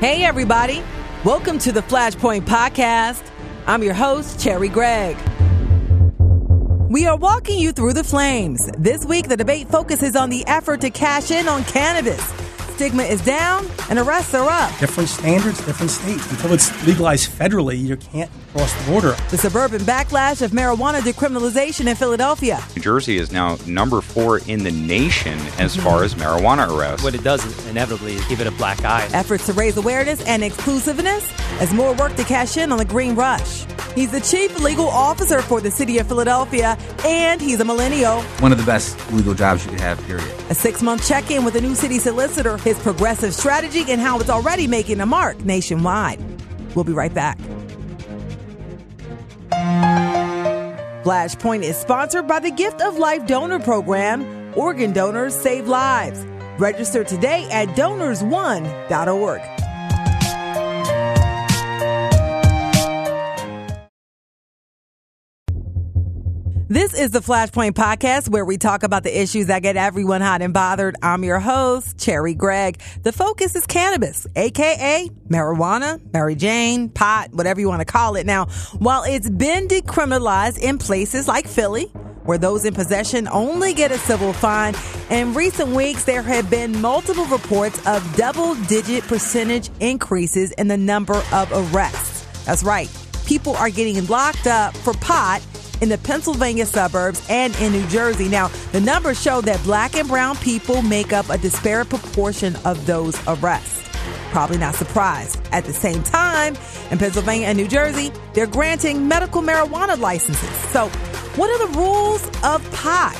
Hey, everybody. Welcome to the Flashpoint Podcast. I'm your host, Cherri Gregg. We are walking you through the flames. This week, the debate focuses on the effort to cash in on cannabis. Stigma is down and arrests are up. Different standards, different states. Until it's legalized federally, you can't cross the border. The suburban backlash of marijuana decriminalization in Philadelphia. New Jersey is now number four in the nation as mm-hmm. far as marijuana arrests. What it does inevitably is give it a black eye. Efforts to raise awareness and exclusiveness as more work to cash in on the green rush. He's the chief legal officer for the city of Philadelphia, and he's a millennial. One of the best legal jobs you could have, period. A six month check in with a new city solicitor, his progressive strategy, and how it's already making a mark nationwide. We'll be right back. Flashpoint is sponsored by the Gift of Life Donor Program. Organ donors save lives. Register today at donors1.org. This is the Flashpoint Podcast where we talk about the issues that get everyone hot and bothered. I'm your host, Cherri Gregg. The focus is cannabis, aka marijuana, Mary Jane, pot, whatever you want to call it. Now, while it's been decriminalized in places like Philly, where those in possession only get a civil fine, in recent weeks there have been multiple reports of double digit percentage increases in the number of arrests. That's right. People are getting locked up for pot in the Pennsylvania suburbs and in New Jersey. Now, the numbers show that black and brown people make up a disparate proportion of those arrests. Probably not surprised. At the same time, in Pennsylvania and New Jersey, they're granting medical marijuana licenses. So, what are the rules of pot?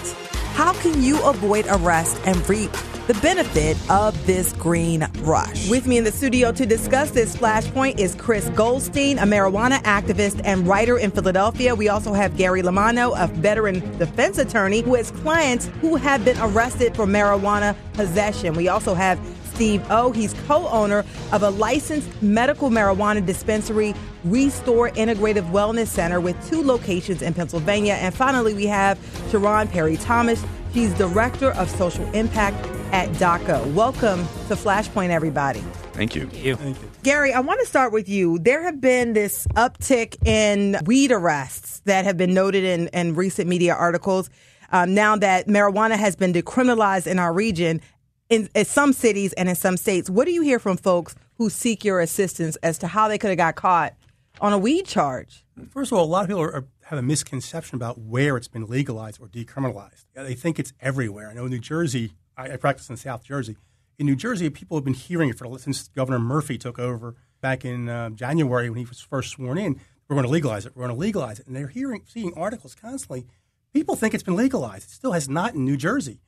How can you avoid arrest and reap the benefit of this green rush. With me in the studio to discuss this flashpoint is Chris Goldstein, a marijuana activist and writer in Philadelphia. We also have Gary Lamanno, a veteran defense attorney who has clients who have been arrested for marijuana possession. We also have Steve O. He's co owner of a licensed medical marijuana dispensary, Restore Integrative Wellness Center, with two locations in Pennsylvania. And finally, we have Cherron Perry Thomas. She's director of social impact at DACO. Welcome to Flashpoint, everybody. Thank you. Thank you. Gary, I want to start with you. There have been this uptick in weed arrests that have been noted in, in recent media articles. Um, now that marijuana has been decriminalized in our region, in, in some cities and in some states, what do you hear from folks who seek your assistance as to how they could have got caught on a weed charge? First of all, a lot of people are, are, have a misconception about where it's been legalized or decriminalized. They think it's everywhere. I know New Jersey, I, I practice in South Jersey. In New Jersey, people have been hearing it for since Governor Murphy took over back in uh, January when he was first sworn in. We're going to legalize it. We're going to legalize it, and they're hearing, seeing articles constantly. People think it's been legalized. It still has not in New Jersey.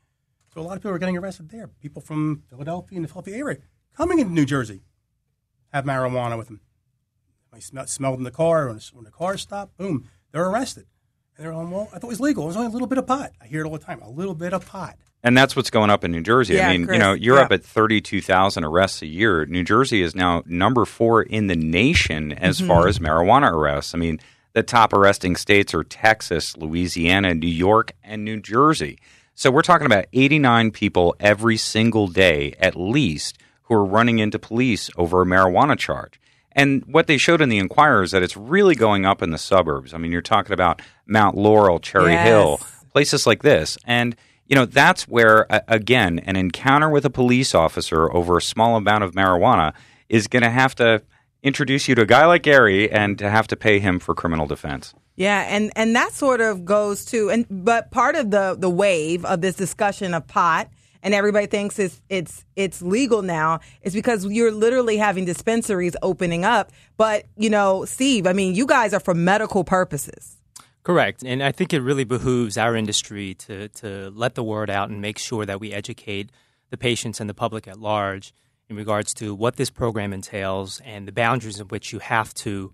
So a lot of people are getting arrested there. People from Philadelphia and the Philadelphia area coming into New Jersey have marijuana with them. They smell, smell in the car when, the car stopped. Boom, they're arrested. And they're going, well, I thought it was legal. It was only a little bit of pot. I hear it all the time. A little bit of pot. And that's what's going up in New Jersey. Yeah, I mean, Chris, you know, you're yeah. up at 32,000 arrests a year. New Jersey is now number four in the nation as Mm-hmm. far as marijuana arrests. I mean, the top arresting states are Texas, Louisiana, New York, and New Jersey. So we're talking about 89 people every single day, at least, who are running into police over a marijuana charge. And what they showed in the Inquirer is that it's really going up in the suburbs. I mean, you're talking about Mount Laurel, Cherry Yes. Hill, places like this. And, you know, that's where, again, an encounter with a police officer over a small amount of marijuana is going to have to introduce you to a guy like Gary and to have to pay him for criminal defense. Yeah, and and that sort of goes to and but part of the the wave of this discussion of pot and everybody thinks it's it's it's legal now is because you're literally having dispensaries opening up. But you know, Steve, I mean, you guys are for medical purposes. Correct. And I think it really behooves our industry to, to let the word out and make sure that we educate the patients and the public at large in regards to what this program entails and the boundaries in which you have to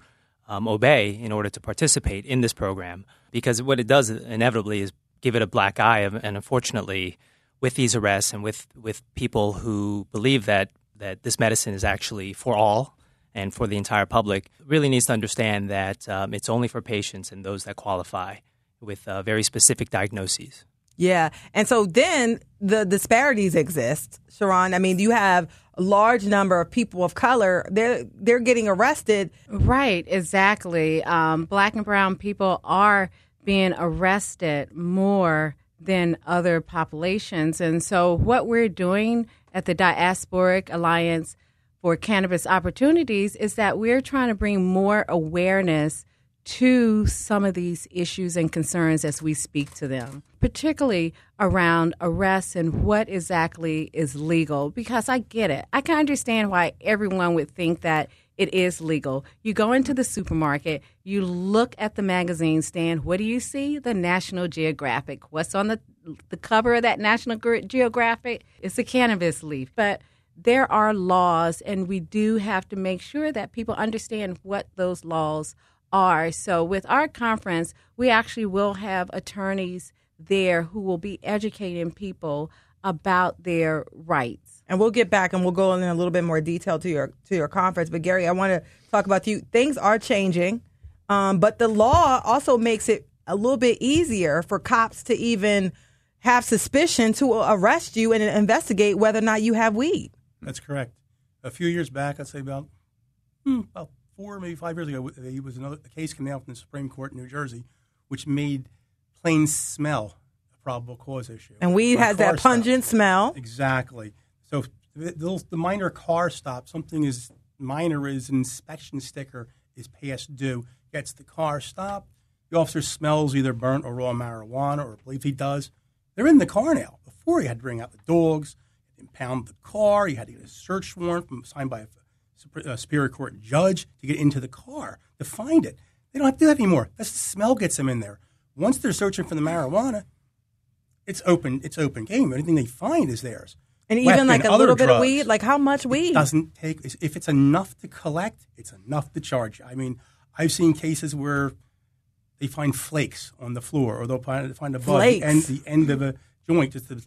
um, obey in order to participate in this program. Because what it does inevitably is give it a black eye. And unfortunately, with these arrests and with, with people who believe that, that this medicine is actually for all and for the entire public really needs to understand that um, it's only for patients and those that qualify with uh, very specific diagnoses. Yeah. And so then the disparities exist, Cherron. I mean, you have a large number of people of color. They're they're getting arrested. Right, exactly. Um, black and brown people are being arrested more than other populations. And so what we're doing at the Diasporic Alliance for Cannabis Opportunities is that we're trying to bring more awareness to some of these issues and concerns as we speak to them, particularly around arrests and what exactly is legal. Because I get it. I can understand why everyone would think that it is legal. You go into the supermarket, you look at the magazine stand. What do you see? The National Geographic. What's on the the cover of that National Geographic? It's a cannabis leaf. But there are laws, and we do have to make sure that people understand what those laws are. So, with our conference, we actually will have attorneys there who will be educating people about their rights. And we'll get back and we'll go in a little bit more detail to your to your conference. But Gary, I want to talk about you. Things are changing, um, but the law also makes it a little bit easier for cops to even have suspicion to arrest you and investigate whether or not you have weed. That's correct. A few years back, I'd say about hmm, about four, maybe five years ago, there was another a case came out from the Supreme Court in New Jersey, which made plain smell a probable cause issue. And weed has that pungent stop. smell. Exactly. So the, the minor car stop, something as minor as an inspection sticker is past due, gets the car stopped. The officer smells either burnt or raw marijuana, or believes he does. They're in the car now. Before he had to bring out the dogs, impound the car, he had to get a search warrant from, signed by a uh, Superior Court judge to get into the car to find it. They don't have to do that anymore. That's the smell gets them in there. Once they're searching for the marijuana, it's open. It's open game. Anything they find is theirs. And even like a little bit of weed, like how much weed? It doesn't take. If it's enough to collect, it's enough to charge. I mean, I've seen cases where they find flakes on the floor, or they'll find, find a bug the end, the end of a joint, just a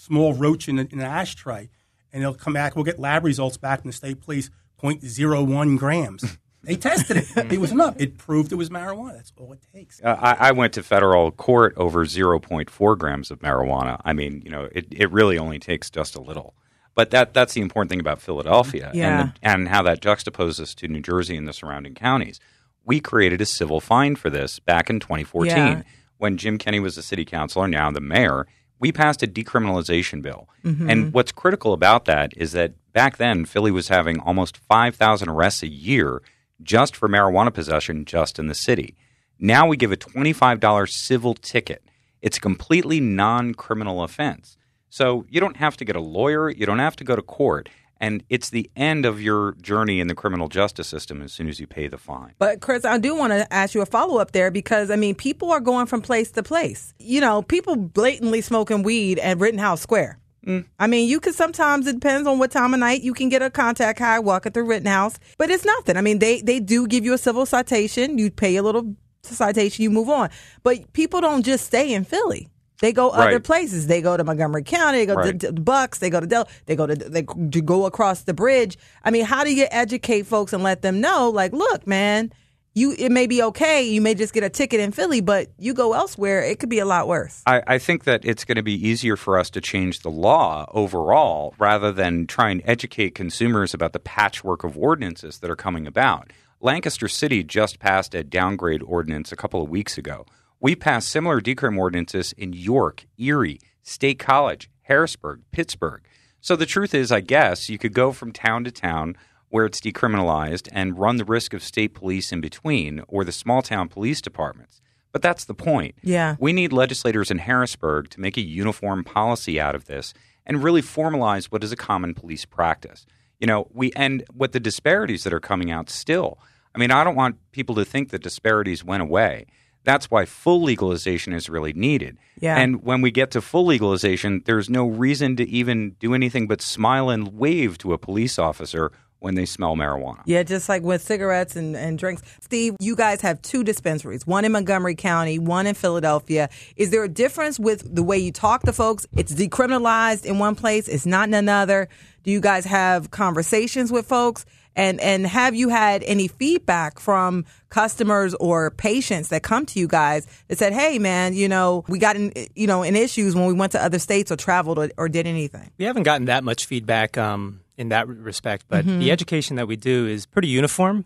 small roach in, a, in an ashtray, and they'll come back. We'll get lab results back from the state police. 0.01 grams. They tested it. It was enough. It proved it was marijuana. That's all it takes. Uh, I, I, went to federal court over 0.4 grams of marijuana. I mean, you know, it, it really only takes just a little. But that that's the important thing about Philadelphia yeah. and, the, and how that juxtaposes to New Jersey and the surrounding counties. We created a civil fine for this back in 2014 yeah. when Jim Kenney was the city councilor, now the mayor. We passed a decriminalization bill. Mm-hmm. And what's critical about that is that back then, Philly was having almost 5,000 arrests a year just for marijuana possession just in the city. Now we give a $25 civil ticket. It's a completely non criminal offense. So you don't have to get a lawyer, you don't have to go to court. And it's the end of your journey in the criminal justice system as soon as you pay the fine. But, Chris, I do want to ask you a follow up there because, I mean, people are going from place to place. You know, people blatantly smoking weed at Rittenhouse Square. Mm. I mean, you can sometimes it depends on what time of night you can get a contact high walking through Rittenhouse, but it's nothing. I mean, they they do give you a civil citation. You pay a little citation, you move on. But people don't just stay in Philly. They go right. other places. They go to Montgomery County. They go right. to, to, Bucks. They go to Del. They go to they to go across the bridge. I mean, how do you educate folks and let them know? Like, look, man, you it may be okay. You may just get a ticket in Philly, but you go elsewhere, it could be a lot worse. I, I think that it's going to be easier for us to change the law overall rather than try and educate consumers about the patchwork of ordinances that are coming about. Lancaster City just passed a downgrade ordinance a couple of weeks ago. We passed similar decrim ordinances in York, Erie, State College, Harrisburg, Pittsburgh. So the truth is, I guess, you could go from town to town where it's decriminalized and run the risk of state police in between or the small town police departments. But that's the point. Yeah. We need legislators in Harrisburg to make a uniform policy out of this and really formalize what is a common police practice. You know, we end with the disparities that are coming out still. I mean, I don't want people to think that disparities went away. That's why full legalization is really needed. Yeah. And when we get to full legalization, there's no reason to even do anything but smile and wave to a police officer when they smell marijuana. Yeah, just like with cigarettes and, and drinks. Steve, you guys have two dispensaries, one in Montgomery County, one in Philadelphia. Is there a difference with the way you talk to folks? It's decriminalized in one place, it's not in another. Do you guys have conversations with folks? And and have you had any feedback from customers or patients that come to you guys that said, "Hey, man, you know, we got in, you know, in issues when we went to other states or traveled or, or did anything." We haven't gotten that much feedback um, in that respect, but the education that we do is pretty uniform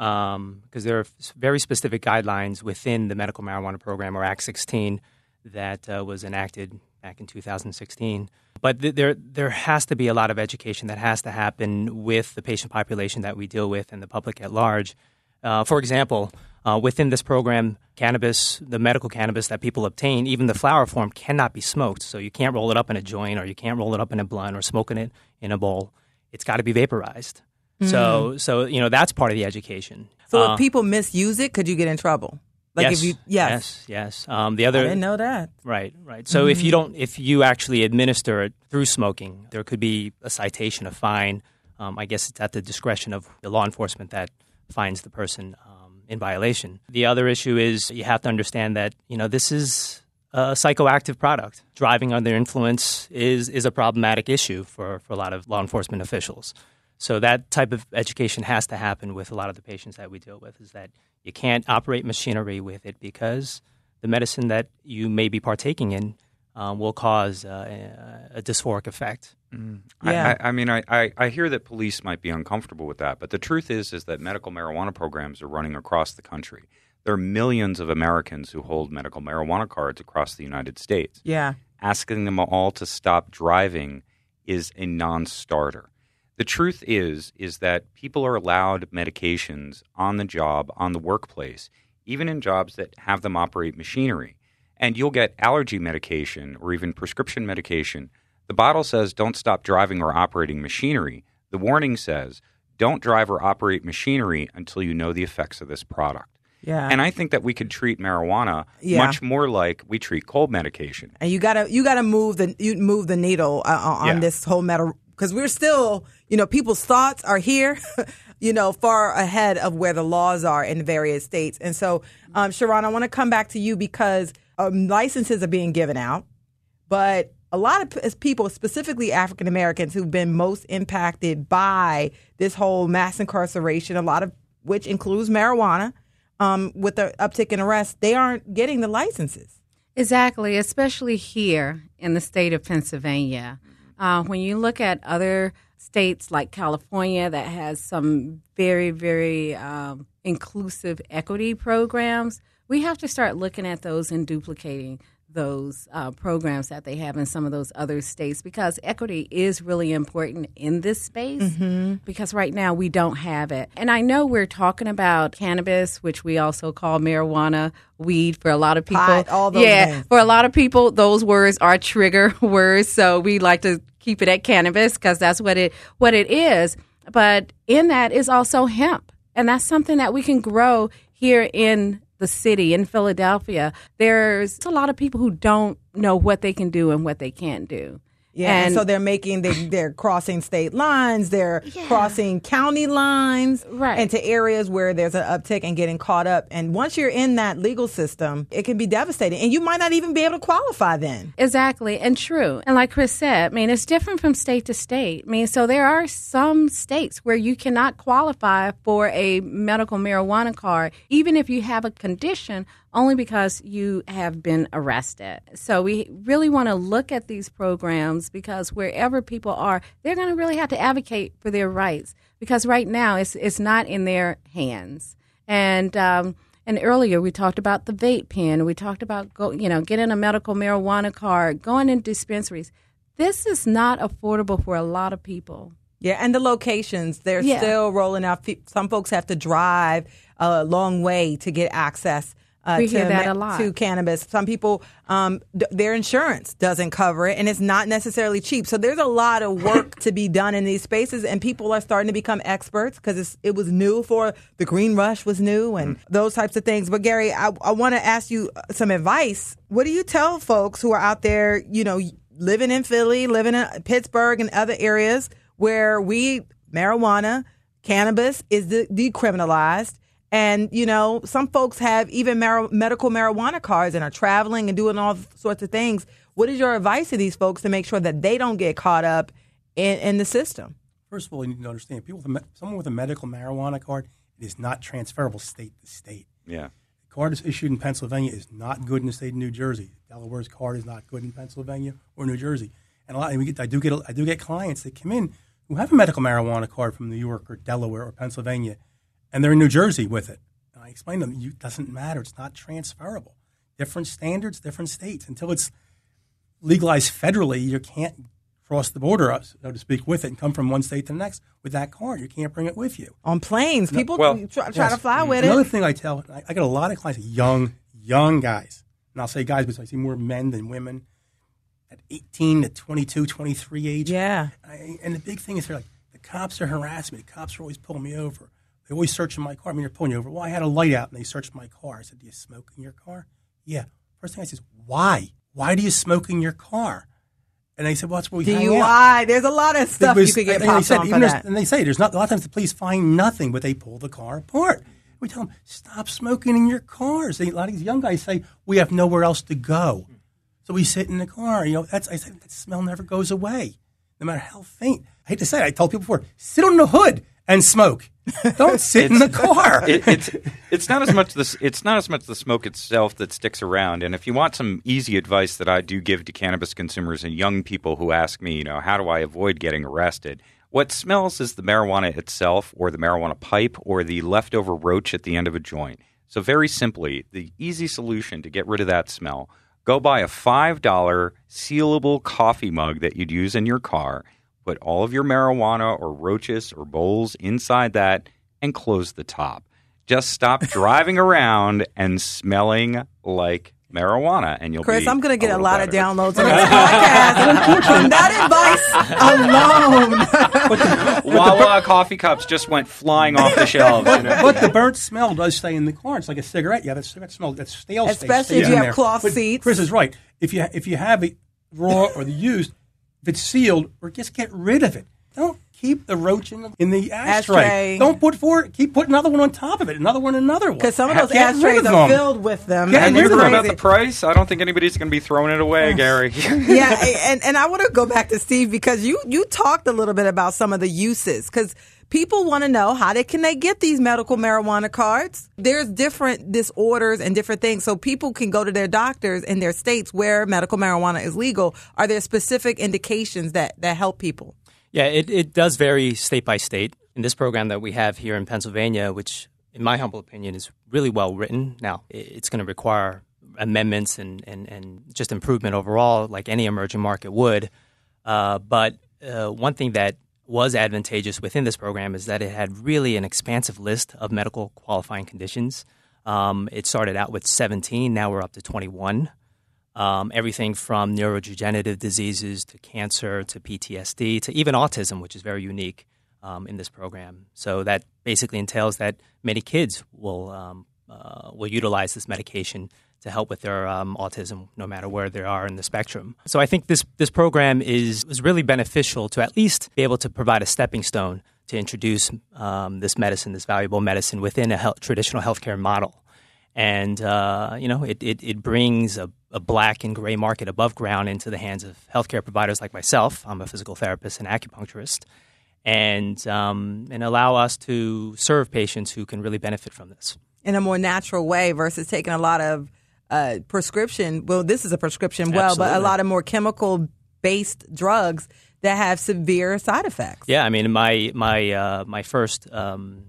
because um, there are very specific guidelines within the medical marijuana program or Act 16 that uh, was enacted back in 2016. But th- there there has to be a lot of education that has to happen with the patient population that we deal with and the public at large. Uh, for example, uh, within this program, cannabis, the medical cannabis that people obtain, even the flower form, cannot be smoked. So you can't roll it up in a joint, or you can't roll it up in a blunt, or smoking it in a bowl. It's got to be vaporized. So, so you know that's part of the education. So Uh, if people misuse it, could you get in trouble? Like yes, if you yes. yes, yes. Um, the I didn't know that. Right, right. So if you don't, if you actually administer it through smoking, there could be a citation, a fine. Um, I guess it's at the discretion of the law enforcement that finds the person um, in violation. The other issue is you have to understand that you know this is a psychoactive product. Driving under influence is is a problematic issue for, for a lot of law enforcement officials. So that type of education has to happen with a lot of the patients that we deal with. Is that you can't operate machinery with it because the medicine that you may be partaking in um, will cause uh, a dysphoric effect. I- Yeah. I, I mean, I, I, I hear that police might be uncomfortable with that, but the truth is, is that medical marijuana programs are running across the country. There are millions of Americans who hold medical marijuana cards across the United States. Yeah. Asking them all to stop driving is a non-starter. The truth is, is that people are allowed medications on the job, on the workplace, even in jobs that have them operate machinery. And you'll get allergy medication or even prescription medication. The bottle says don't stop driving or operating machinery. The warning says don't drive or operate machinery until you know the effects of this product. Yeah. And I think that we could treat marijuana Yeah. much more like we treat cold medication. and you gotta you gotta move the you move the needle uh, on Yeah. this whole matter because we're still you know people's thoughts are here you know far ahead of where the laws are in various states and so um, Cherron I want to come back to you because um, licenses are being given out but a lot of people specifically African Americans who've been most impacted by this whole mass incarceration a lot of which includes marijuana um, with the uptick in arrests they aren't getting the licenses Exactly, especially here in the state of Pennsylvania. Uh, when you look at other states like California that has some very, very um, inclusive equity programs, we have to start looking at those and duplicating those uh, programs that they have in some of those other states because equity is really important in this space because right now we don't have it. And I know we're talking about cannabis, which we also call marijuana, weed for a lot of people. Pot, all those yeah, things. for a lot of people, those words are trigger words. So we like to keep it at cannabis because that's what it what it is. But in that is also hemp, and that's something that we can grow here in the city in Philadelphia. There's a lot of people who don't know what they can do and what they can't do. Yeah, and, And- so they're making they, they're crossing state lines, they're crossing county lines, Right. into areas where there's an uptick and getting caught up. And once you're in that legal system, it can be devastating, and you might not even be able to qualify then. Exactly, and true. And like Chris said, I mean, it's different from state to state. I mean, so there are some states where you cannot qualify for a medical marijuana card, even if you have a condition, only because you have been arrested. So we really want to look at these programs because wherever people are, they're going to really have to advocate for their rights because right now it's it's not in their hands. And um, and earlier we talked about the vape pen. We talked about go, you know getting a medical marijuana card, going in dispensaries. This is not affordable for a lot of people. Yeah, and the locations they're Yeah. still rolling out. Some folks have to drive a long way to get access. Uh, We to, hear that ma- a lot. to cannabis. Some people, um, d- their insurance doesn't cover it, and it's not necessarily cheap. So there's a lot of work to be done in these spaces, and people are starting to become experts because it was new for the green rush was new and those types of things. But Gary, I, I want to ask you some advice. What do you tell folks who are out there, you know, living in Philly, living in Pittsburgh, and other areas where we, marijuana, cannabis is de- decriminalized? And, you know, some folks have even mar- medical marijuana cards and are traveling and doing all sorts of things. What is your advice to these folks to make sure that they don't get caught up in, in the system? First of all, you need to understand people with a, me- someone with a medical marijuana card it is not transferable state to state. Yeah. The card is issued in Pennsylvania is not good in the state of New Jersey. Delaware's card is not good in Pennsylvania or New Jersey. And a lot, and we get, I do get, I do get clients that come in who have a medical marijuana card from New York or Delaware or Pennsylvania, and they're in New Jersey with it. And I explain to them, it doesn't matter. It's not transferable. Different standards, different states. Until it's legalized federally, you can't cross the border, uh, so to speak, with it and come from one state to the next with that card. You can't bring it with you. On planes, people well, try, try Yes. to fly with Another it. Another thing I tell, I, I get a lot of clients, young, young guys, and I'll say guys because I see more men than women at 18 to 22, 23 age. Yeah. I, and the big thing is they're like, the cops are harassing me. The cops are always pulling me over. They always searching my car. I mean, they're pulling you over. Well, I had a light out and they searched my car. I said, Do you smoke in your car? Yeah. First thing I said is, Why? Why do you smoke in your car? And they said, Well, that's where we hang out. DUI. There's a lot of stuff you Because- could get popped said, on for that. And they say there's not a lot of times the police find nothing, but they pull the car apart. We tell them stop smoking in your cars. They, a lot of these young guys say we have nowhere else to go, so we sit in the car. You know, that's I said that smell never goes away, no matter how faint. I hate to say, it, I told people before, sit on the hood and smoke. Don't sit in the car. it, it's it's not as much the it's not as much the smoke itself that sticks around. And if you want some easy advice that I do give to cannabis consumers and young people who ask me, you know, how do I avoid getting arrested? What smells is the marijuana itself, or the marijuana pipe, or the leftover roach at the end of a joint. So very simply, the easy solution to get rid of that smell: go buy a five dollar sealable coffee mug that you'd use in your car put all of your marijuana or roaches or bowls inside that and close the top. Just stop driving around and smelling like marijuana, and you'll Chris, be I'm going to get a, little lot of downloads on this podcast from that advice alone. Wawa coffee cups just went flying off the shelves. you know? but the burnt smell does stay in the car. It's like a cigarette. You have a cigarette smell. That stale stays- Especially stays if you in have there. cloth But seats. Chris is right. If you if you have it raw or the used, if it's sealed, or just get rid of it. Don't keep the roach in the, in the ashtray. Ashtray. Don't put four. Keep put another one on top of it. Another one, another one. Because some of those Get ashtrays of are filled with them. Get and you it's rid of heard them. about the price? I don't think anybody's going to be throwing it away, Gary. yeah, and and I want to go back to Steve because you you talked a little bit about some of the uses because people want to know how they can they get these medical marijuana cards. There's different disorders and different things, so people can go to their doctors in their states where medical marijuana is legal. Are there specific indications that that help people? Yeah, it, it does vary state by state. In this program that we have here in Pennsylvania, which, in my humble opinion, is really well written. Now, it's going to require amendments and, and, and just improvement overall, like any emerging market would. Uh, but uh, one thing that was advantageous within this program is that it had really an expansive list of medical qualifying conditions. Um, it started out with 17, now we're up to 21 um, everything from neurodegenerative diseases to cancer to PTSD to even autism, which is very unique um, in this program. So that basically entails that many kids will um, uh, will utilize this medication to help with their um, autism, no matter where they are in the spectrum. So I think this this program is is really beneficial to at least be able to provide a stepping stone to introduce um, this medicine, this valuable medicine, within a health, traditional healthcare model and uh, you know it, it, it brings a, a black and gray market above ground into the hands of healthcare providers like myself. I'm a physical therapist and acupuncturist, and um, and allow us to serve patients who can really benefit from this. in a more natural way versus taking a lot of uh, prescription. Well, this is a prescription, well, but a lot of more chemical based drugs that have severe side effects. Yeah, I mean my my uh, my first um,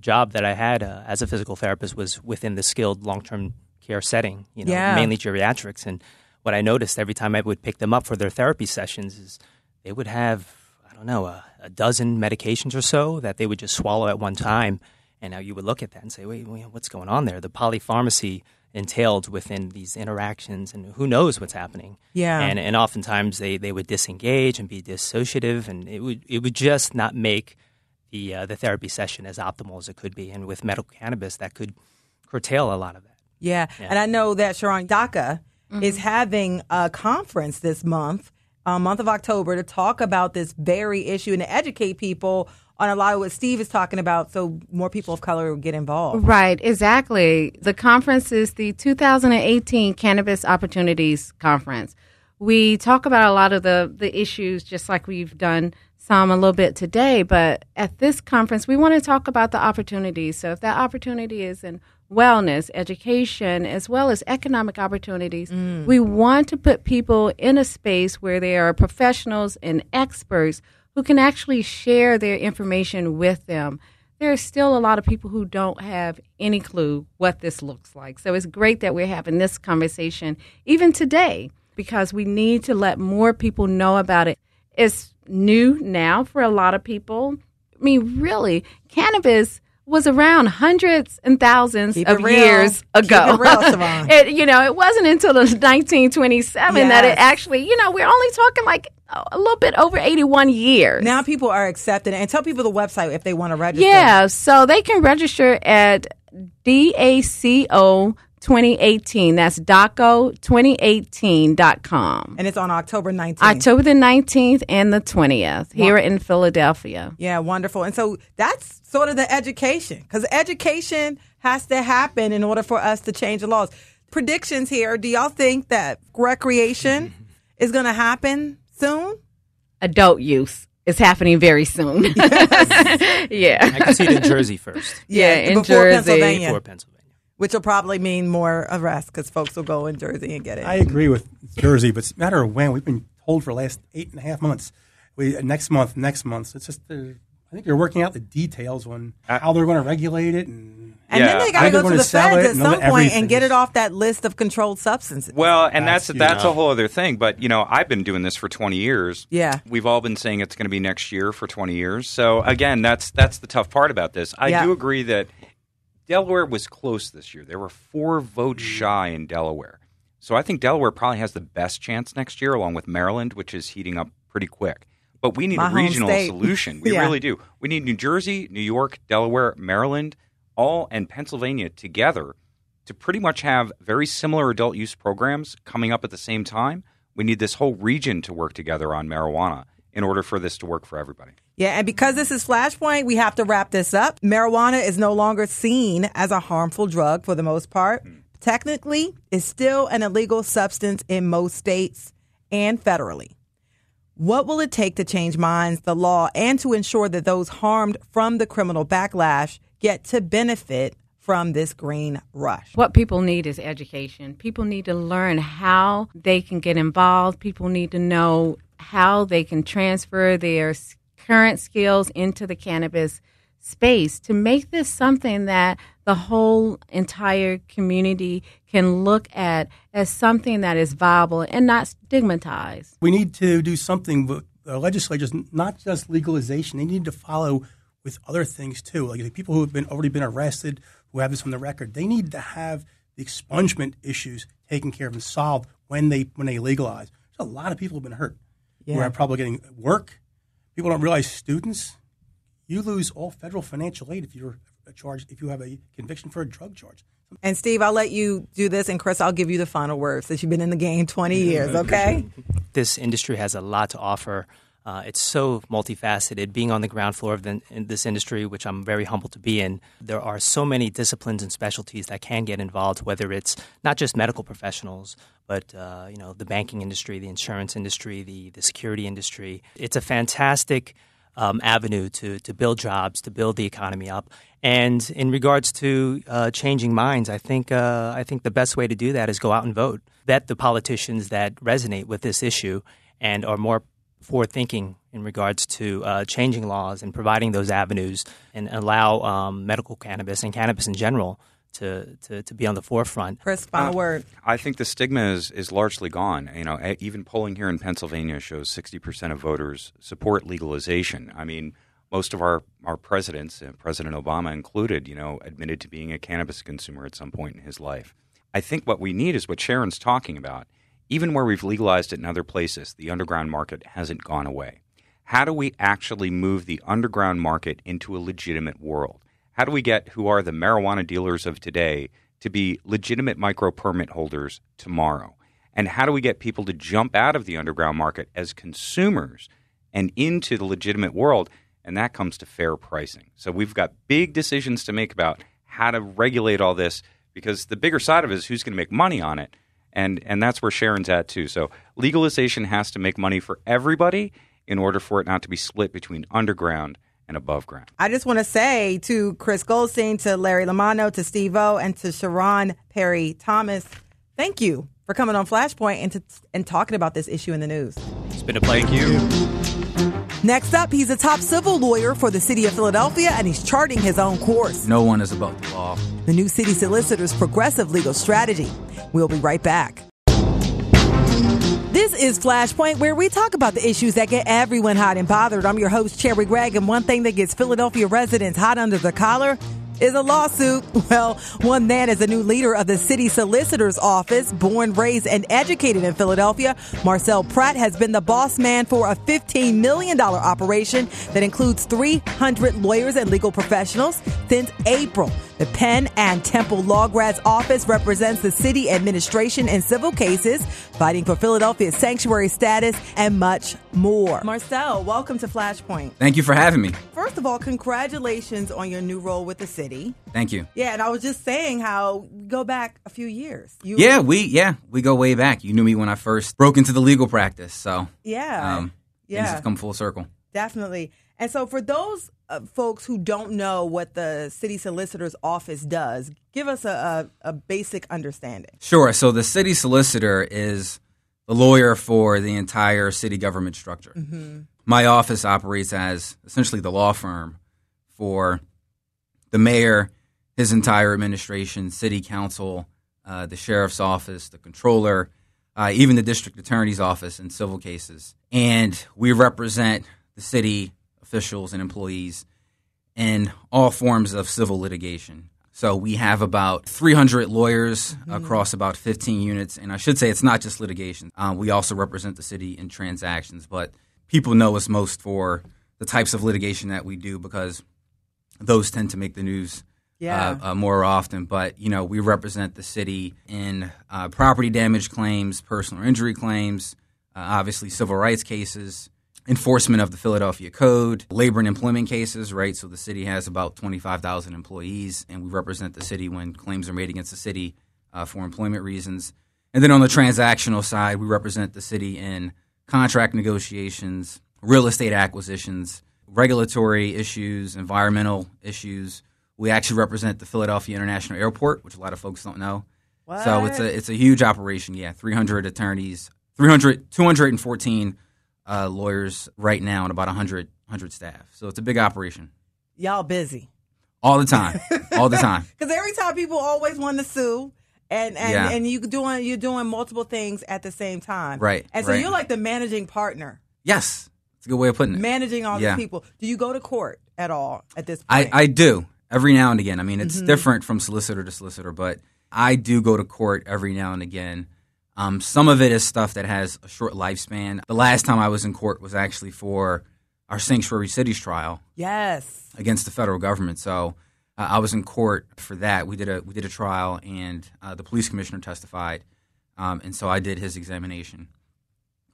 job that I had uh, as a physical therapist was within the skilled long term care setting. You know, Yeah. mainly geriatrics, and what I noticed every time I would pick them up for their therapy sessions is they would have I don't know a, a dozen medications or so that they would just swallow at one time, and now you would look at that and say, wait, wait what's going on there? The polypharmacy entailed within these interactions, and who knows what's happening? Yeah. and and oftentimes they, they would disengage and be dissociative, and it would it would just not make the uh, the therapy session as optimal as it could be. And with medical cannabis, that could curtail a lot of that. Yeah. And I know that Cherron DACO is having a conference this month, uh, month of October, to talk about this very issue and to educate people on a lot of what Steve is talking about so more people of color get involved. Right, exactly. The conference is the 2018 Cannabis Opportunities Conference. We talk about a lot of the, the issues just like we've done some a little bit today, but at this conference, we want to talk about the opportunities. So if that opportunity is in wellness, education, as well as economic opportunities, mm. we want to put people in a space where they are professionals and experts who can actually share their information with them. There are still a lot of people who don't have any clue what this looks like. So it's great that we're having this conversation even today because we need to let more people know about it. It's new now for a lot of people. I mean, really, cannabis was around hundreds and thousands Keep of it years ago. it real, it, you know, it wasn't until the 1927 that it actually, you know, we're only talking like a little bit over 81 years. Now people are accepted, and tell people the website if they want to register. Yeah, so they can register at DACO 2018. That's DACO2018.com. and it's on October 19th. October the 19th and the 20th here in Philadelphia. Yeah, wonderful. And so that's sort of the education because education has to happen in order for us to change the laws. Predictions here. Do y'all think that recreation is going to happen soon? Adult use is happening very soon. yeah. I can see it in Jersey first Yeah, in before Jersey. Pennsylvania, before Pennsylvania. Which will probably mean more arrests because folks will go in Jersey and get it. I agree with Jersey, but it's a matter of when. We've been told for the last eight and a half months. We next month, next month. It's just uh, I think they're working out the details on how they're going to regulate it and. and Yeah. then they got to go they're to the feds at and some all- point and get it off that list of controlled substances. Well, and that's That's that's, a whole other thing. But you know, I've been doing this for 20 years. Yeah. we've all been saying it's going to be next year for 20 years. So again, that's that's the tough part about this. I Yeah. do agree that Delaware was close this year. There were four votes mm. shy in Delaware. So I think Delaware probably has the best chance next year, along with Maryland, which is heating up pretty quick. But we need My a regional state. solution. We Yeah. really do. We need New Jersey, New York, Delaware, Maryland, all and Pennsylvania together to pretty much have very similar adult use programs coming up at the same time. We need this whole region to work together on marijuana in order for this to work for everybody. Yeah, and because this is Flashpoint, we have to wrap this up. Marijuana is no longer seen as a harmful drug for the most part. Hmm. Technically, it's still an illegal substance in most states and federally. What will it take to change minds, the law, and to ensure that those harmed from the criminal backlash get to benefit from this green rush? What people need is education. People need to learn how they can get involved. People need to know how they can transfer their current skills into the cannabis space to make this something that the whole entire community can look at as something that is viable and not stigmatized. We need to do something with the legislatures, not just legalization. They need to follow with other things too. Like people who have been already been arrested, who have this on the record, they need to have the expungement issues taken care of and solved when they when they legalize. There's a lot of people have been hurt who Yeah. are probably getting work. People don't realize students, you lose all federal financial aid if you're charged if you have a conviction for a drug charge. And Steve, I'll let you do this, and Chris, I'll give you the final word since you've been in the game 20 years, okay? this industry has a lot to offer. Uh, it's so multifaceted. Being on the ground floor of the, in this industry, which I'm very humbled to be in, there are so many disciplines and specialties that can get involved. Whether it's not just medical professionals, but uh, you know the banking industry, the insurance industry, the the security industry. It's a fantastic um, avenue to to build jobs, to build the economy up. And in regards to uh, changing minds, I think uh, I think the best way to do that is go out and vote. Vet the politicians that resonate with this issue and are more forward thinking in regards to uh, changing laws and providing those avenues and allow um, medical cannabis and cannabis in general to, to, to be on the forefront. Chris, final word. I think the stigma is, is largely gone. You know, even polling here in Pennsylvania shows 60% of voters support legalization. I mean, most of our, our presidents, uh, President Obama included, you know, admitted to being a cannabis consumer at some point in his life. I think what we need is what Cherron's talking about. Even where we've legalized it in other places, the underground market hasn't gone away. How do we actually move the underground market into a legitimate world? How do we get who are the marijuana dealers of today to be legitimate micro permit holders tomorrow? And how do we get people to jump out of the underground market as consumers and into the legitimate world? And that comes to fair pricing. So we've got big decisions to make about how to regulate all this because the bigger side of it is who's going to make money on it. And, and that's where Cherron's at too. So legalization has to make money for everybody in order for it not to be split between underground and above ground. I just want to say to Chris Goldstein, to Larry Lamanno, to Steve O, and to Cherron Perry Thomas, thank you for coming on Flashpoint and, to, and talking about this issue in the news. It's been a pleasure. Thank you. Next up, he's a top civil lawyer for the city of Philadelphia, and he's charting his own course. No one is above the law. The new city solicitor's progressive legal strategy. We'll be right back. This is Flashpoint, where we talk about the issues that get everyone hot and bothered. I'm your host, Cherri Gregg, and one thing that gets Philadelphia residents hot under the collar is a lawsuit. Well, one man is a new leader of the city solicitor's office, born, raised, and educated in Philadelphia. Marcel Pratt has been the boss man for a $15 million operation that includes 300 lawyers and legal professionals since April. The Penn and Temple Law Grad's office represents the city administration in civil cases, fighting for Philadelphia's sanctuary status, and much more. Marcel, welcome to Flashpoint. Thank you for having me. First of all, congratulations on your new role with the city. Thank you. Yeah, and I was just saying how go back a few years. You, Yeah, we yeah we go way back. You knew me when I first broke into the legal practice, so yeah, um, things yeah, have come full circle. Definitely. And so, for those uh, folks who don't know what the city solicitor's office does, give us a, a, a basic understanding. Sure. So the city solicitor is the lawyer for the entire city government structure. My office operates as essentially the law firm for the mayor, his entire administration, city council, uh, the sheriff's office, the controller, uh, even the district attorney's office in civil cases. And we represent the city officials and employees in all forms of civil litigation. So we have about 300 lawyers across about 15 units, and I should say it's not just litigation. Uh, we also represent the city in transactions, but people know us most for the types of litigation that we do because those tend to make the news Yeah. uh, uh, more often. But you know, we represent the city in uh, property damage claims, personal injury claims, uh, obviously civil rights cases, enforcement of the Philadelphia Code, labor and employment cases. Right, so the city has about twenty five thousand employees, and we represent the city when claims are made against the city uh, for employment reasons. And then on the transactional side, we represent the city in contract negotiations, real estate acquisitions, regulatory issues, environmental issues. We actually represent the Philadelphia International Airport, which a lot of folks don't know. So it's a it's a huge operation. Yeah, 300 attorneys, 300 214 uh, lawyers right now, and about 100 100 staff. So it's a big operation. Y'all busy. All the time, all the time. Because every time people always want to sue, and and, Yeah. and you doing you're doing multiple things at the same time, Right, And so right. you're like the managing partner, Yes, it's a good way of putting it. managing all Yeah. these people. Do you go to court at all at this I, point? I do every now and again. I mean, it's different from solicitor to solicitor, but I do go to court every now and again. Um, some of it is stuff that has a short lifespan. The last time I was in court was actually for our Sanctuary Cities trial yes. against the federal government. So uh, I was in court for that. We did a we did a trial, and uh, the police commissioner testified, um, and so I did his examination.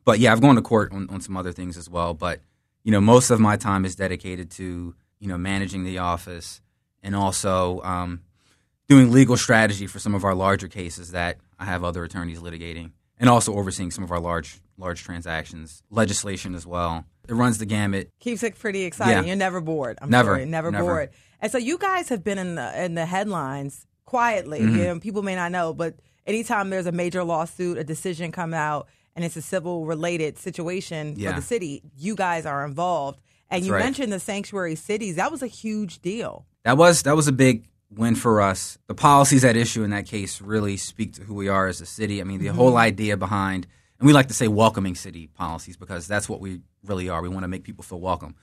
But yeah, I've gone to court on, on some other things as well. But you know, most of my time is dedicated to you know managing the office and also um, doing legal strategy for some of our larger cases that I have other attorneys litigating, and also overseeing some of our large large transactions, legislation as well. It runs the gamut. Keeps it pretty exciting. Yeah. You're never bored. I'm Never. sure. Never, Never. bored. And so you guys have been in the in the headlines quietly. Mm-hmm. You know, people may not know, but anytime there's a major lawsuit, a decision come out, and it's a civil related situation Yeah. for the city, you guys are involved. And That's you right. mentioned the sanctuary cities. That was a huge deal. That was that was a big win for us. The policies at issue in that case really speak to who we are as a city. I mean, the whole mm-hmm. idea behind, and we like to say welcoming city policies because that's what we really are. We want to make people feel welcome.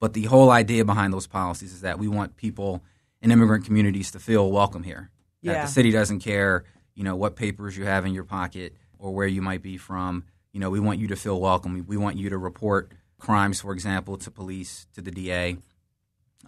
But the whole idea behind those policies is that we want people in immigrant communities to feel welcome here. That the city doesn't care, you know, what papers you have in your pocket or where you might be from. You know, we want you to feel welcome. We, we want you to report crimes, for example, to police, to the DA.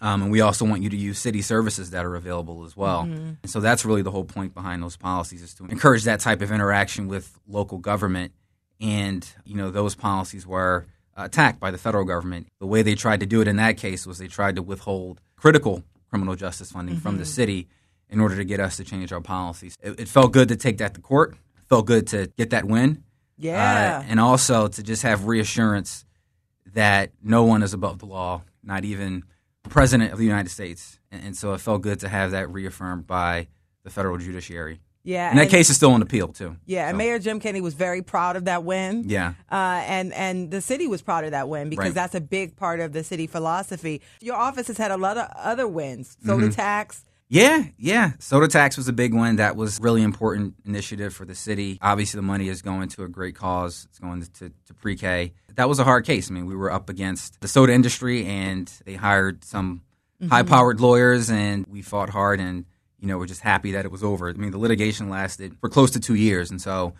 Um, and we also want you to use city services that are available as well. And so that's really the whole point behind those policies is to encourage that type of interaction with local government. And you know those policies were attacked by the federal government. The way they tried to do it in that case was they tried to withhold critical criminal justice funding from the city in order to get us to change our policies. It, it felt good to take that to court. It felt good to get that win. Yeah. Uh, and also to just have reassurance that no one is above the law, not even president of the United States. And, and so it felt good to have that reaffirmed by the federal judiciary. yeah. And that case is still on appeal too. Yeah, and Mayor Jim Kenney was very proud of that win. Yeah. Uh, and and the city was proud of that win because Right. that's a big part of the city philosophy. Your office has had a lot of other wins, soda Mm-hmm. tax. Yeah, yeah. Soda tax was a big one. That was really important initiative for the city. Obviously, the money is going to a great cause. It's going to, to pre-K. That was a hard case. I mean, we were up against the soda industry, and they hired some mm-hmm. high-powered lawyers, and we fought hard. And you know, we're just happy that it was over. I mean, the litigation lasted for close to two years, and so,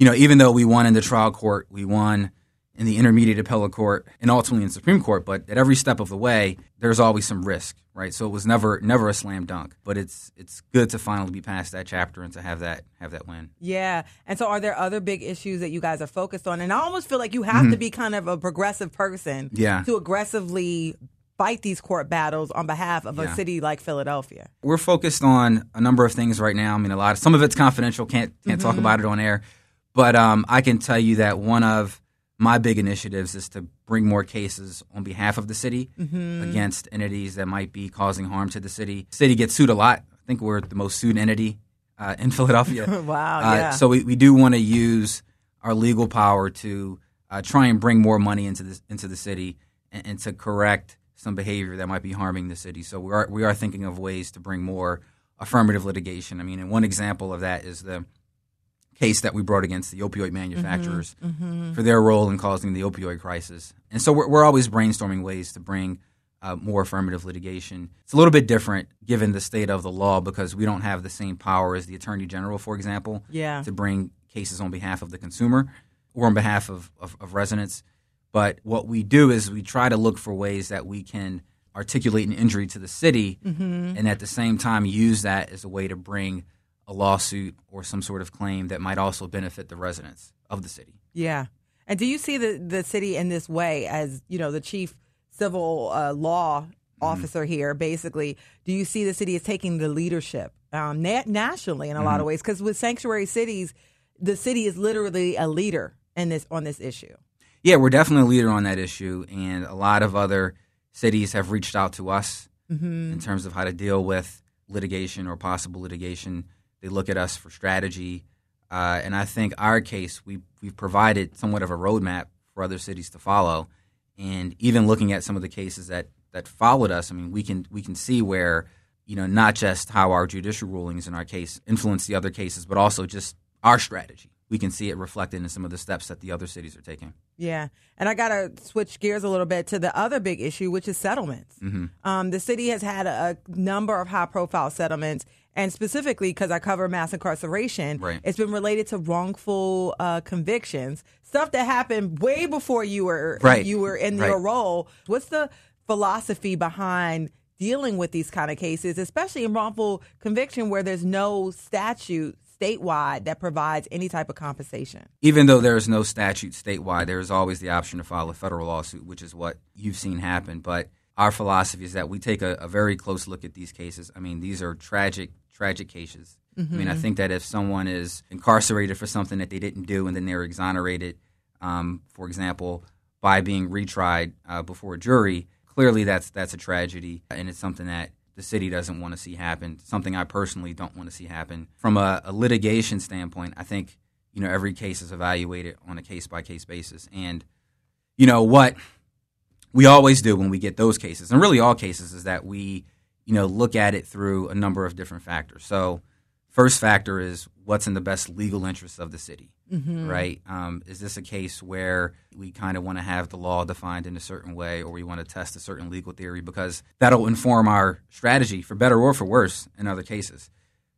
you know, even though we won in the trial court, we won in the intermediate appellate court and ultimately in Supreme Court. But at every step of the way, there's always some risk, right? So it was never never a slam dunk. But it's it's good to finally be past that chapter and to have that have that win. Yeah. And so are there other big issues that you guys are focused on? And I almost feel like you have to be kind of a progressive person Mm-hmm. Yeah. to aggressively fight these court battles on behalf of a city like Philadelphia. We're focused on a number of things right now. I mean, a lot of some of it's confidential. Can't can't talk about it on air. But um, I can tell you that one of my big initiatives is to bring more cases on behalf of the city against entities that might be causing harm to the city. City gets sued a lot. I think we're the most sued entity uh, in Philadelphia. Wow, Uh, yeah. So we, we do want to use our legal power to uh, try and bring more money into the into the city and, and to correct some behavior that might be harming the city. So we are we are thinking of ways to bring more affirmative litigation. I mean, and one example of that is the case that we brought against the opioid manufacturers mm-hmm, mm-hmm. for their role in causing the opioid crisis. And so we're, we're always brainstorming ways to bring uh, more affirmative litigation. It's a little bit different given the state of the law because we don't have the same power as the attorney general, for example, Yeah. to bring cases on behalf of the consumer or on behalf of, of, of residents. But what we do is we try to look for ways that we can articulate an injury to the city mm-hmm. and at the same time use that as a way to bring a lawsuit or some sort of claim that might also benefit the residents of the city. Yeah. And do you see the, the city in this way as, you know, the chief civil uh, law officer here, basically? Do you see the city as taking the leadership um, na- nationally in a lot of ways? Because with sanctuary cities, the city is literally a leader in this on this issue. Yeah, we're definitely a leader on that issue, and a lot of other cities have reached out to us in terms of how to deal with litigation or possible litigation. They look at us for strategy, uh, and I think our case we we've provided somewhat of a roadmap for other cities to follow. And even looking at some of the cases that that followed us, I mean, we can we can see where you know not just how our judicial rulings in our case influence the other cases, but also just our strategy. We can see it reflected in some of the steps that the other cities are taking. Yeah, and I got to switch gears a little bit to the other big issue, which is settlements. Mm-hmm. Um, the city has had a, a number of high-profile settlements, and specifically because I cover mass incarceration, Right. it's been related to wrongful uh, convictions, stuff that happened way before you were Right. you were in Right. your role. What's the philosophy behind? Dealing with these kind of cases, especially in wrongful conviction where there's no statute statewide that provides any type of compensation. even though there is no statute statewide, there is always the option to file a federal lawsuit, which is what you've seen happen. But our philosophy is that we take a, a very close look at these cases. I mean, these are tragic, tragic cases. I mean, I think that if someone is incarcerated for something that they didn't do and then they're exonerated, um, for example, by being retried uh, before a jury, clearly that's that's a tragedy, and it's something that the city doesn't want to see happen. Something I personally don't want to see happen. From a, a litigation standpoint, I think you know every case is evaluated on a case by case basis, and you know what we always do when we get those cases, and really all cases, is that we you know look at it through a number of different factors. So first factor is what's in the best legal interest of the city, right? Um, is this a case where we kind of want to have the law defined in a certain way, or we want to test a certain legal theory because that'll inform our strategy for better or for worse in other cases.